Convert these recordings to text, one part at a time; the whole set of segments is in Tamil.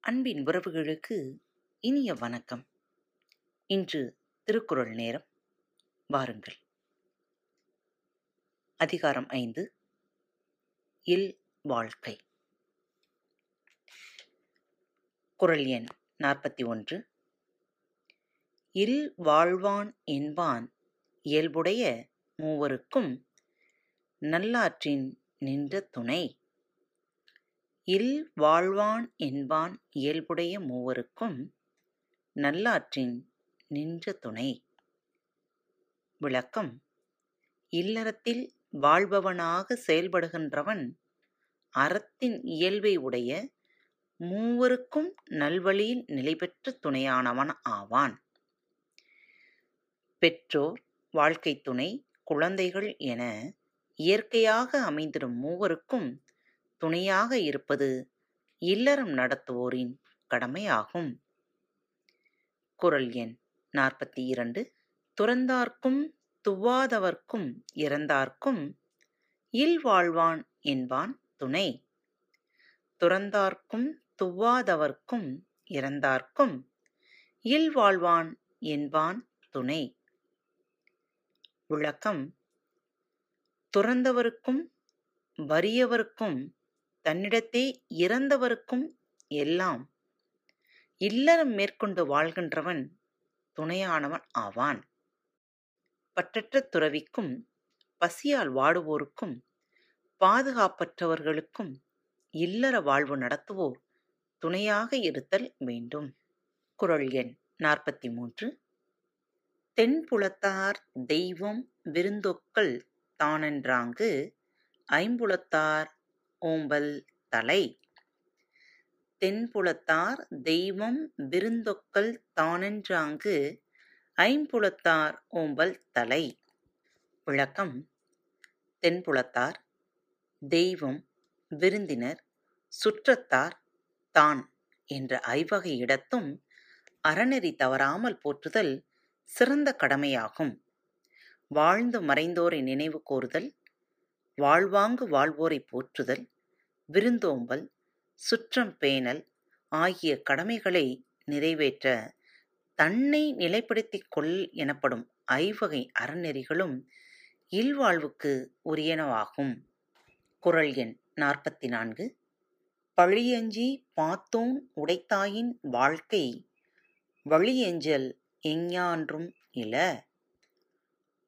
அன்பின் உறவுகளுக்கு இனிய வணக்கம். இன்று திருக்குறள் நேரம். வாருங்கள். அதிகாரம் ஐந்து. இல் வாழ்க்கை. குறள் எண் நாற்பத்தி ஒன்று. இல் வாழ்வான் என்பான் இயல்புடைய மூவருக்கும் நல்லாற்றின் நின்ற துணை. இல் வாழ்வான் என்பான் இயல்புடைய மூவருக்கும் நல்லாற்றின் நின்ற துணை. விளக்கம். இல்லறத்தில் வாழ்பவனாக செயல்படுகின்றவன் அறத்தின் இயல்பை உடைய மூவருக்கும் நல்வழியில் நிலைபெற்ற துணையானவன் ஆவான். பெற்றோர் வாழ்க்கை துணை குழந்தைகள் என இயற்கையாக அமைந்திடும் மூவருக்கும் துணையாக இருப்பது இல்லறம் நடத்துவோரின் கடமையாகும். குரல் எண் நாற்பத்தி இரண்டு. துறந்தார்க்கும் துவாதவர்க்கும் இறந்தார்க்கும் இல்வாழ்வான் என்பான் துணை. துறந்தார்க்கும் துவாதவர்க்கும் இறந்தார்க்கும் இல்வாழ்வான் என்பான் துணை. விளக்கம் துறந்தவருக்கும் வறியவருக்கும் தன்னிடத்தே இறந்தவருக்கும் எல்லாம் இல்லறம் மேற்கொண்டு வாழ்கின்றவன் துணையானவன் ஆவான். பற்றற்ற துறவிக்கும் பசியால் வாடுவோருக்கும் பாதுகாப்பற்றவர்களுக்கும் இல்லற வாழ்வு நடத்துவோர் துணையாக இருத்தல் வேண்டும். குரல் எண் நாற்பத்தி மூன்று. தென்புலத்தார் தெய்வம் விருந்தொக்கள் தானென்றாங்கு ஐம்புலத்தார் ஓம்பல் தலை. தென்புலத்தார் தெய்வம் விருந்தொக்கல் தானென்றாங்கு ஐம்புலத்தார் ஓம்பல் தலை. விளக்கம் தென்புலத்தார் தெய்வம் விருந்தினர் சுற்றத்தார் தான் என்ற ஐவகை இடத்தும் அறநெறி தவறாமல் போற்றுதல் சிறந்த கடமையாகும். வாழ்ந்து மறைந்தோரை நினைவு கூறுதல் வாழ்வாங்கு வாழ்வோரை போற்றுதல் விருந்தோம்பல் சுற்றம் பேணல் ஆகிய கடமைகளை நிறைவேற்ற தன்னை நிலைப்படுத்திக் கொள் எனப்படும் ஐவகை அறநெறிகளும் இல்வாழ்வுக்கு உரியனவாகும். குரல் எண் நாற்பத்தி நான்கு பழியஞ்சி பாத்தோன் உடைத்தாயின் வாழ்க்கை வழியஞ்சல் எஞ்ஞான்றும் இல.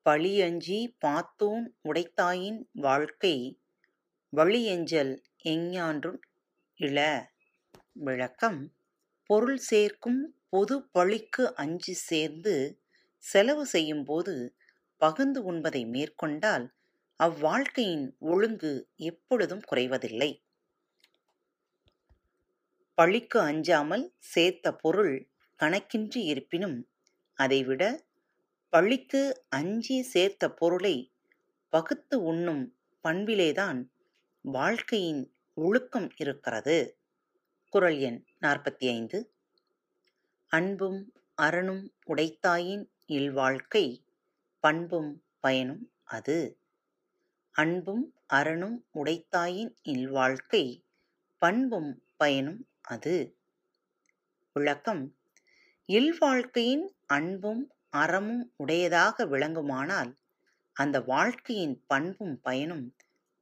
பழியஞ்சி பாத்தூன் உடைத்தாயின் வாழ்க்கை வழியஞ்சல் எஞ்ஞான்றும் இள. விளக்கம். பொருள் சேர்க்கும் பொது பழிக்கு அஞ்சு சேர்ந்து செலவு செய்யும்போது பகிர்ந்து உண்பதை மேற்கொண்டால் அவ்வாழ்க்கையின் ஒழுங்கு எப்பொழுதும் குறைவதில்லை. பழிக்கு அஞ்சாமல் சேர்த்த பொருள் கணக்கின்றி இருப்பினும் அதைவிட பழித்து அஞ்சி சேர்த்த பொருளை பகுத்து உண்ணும் பண்பிலேதான் வாழ்க்கையின் ஒழுக்கம் இருக்கிறது. குறள் எண் நாற்பத்தி ஐந்து அன்பும் அறனும் உடைத்தாயின் இல்வாழ்க்கை பண்பும் பயனும் அது. அன்பும் அறனும் உடைத்தாயின் இல்வாழ்க்கை பண்பும் பயனும் அது. விளக்கம். இல்வாழ்க்கையின் அன்பும் அறமும் உடையதாக விளங்குமானால் அந்த வாழ்க்கையின் பண்பும் பயனும்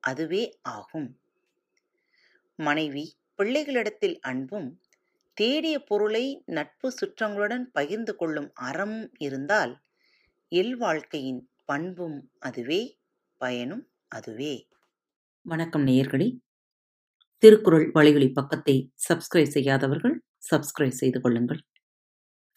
அதுவே ஆகும். மனைவி பிள்ளைகளிடத்தில் அன்பும் தேடிய பொருளை நட்பு சுற்றங்களுடன் பகிர்ந்து கொள்ளும் அறமும் இருந்தால் இல்வாழ்க்கையின் பண்பும் அதுவே பயனும் அதுவே. வணக்கம் நேயர்களே. திருக்குறள் வழிகளி பக்கத்தை சப்ஸ்கிரைப் செய்யாதவர்கள் சப்ஸ்கிரைப் செய்து கொள்ளுங்கள்.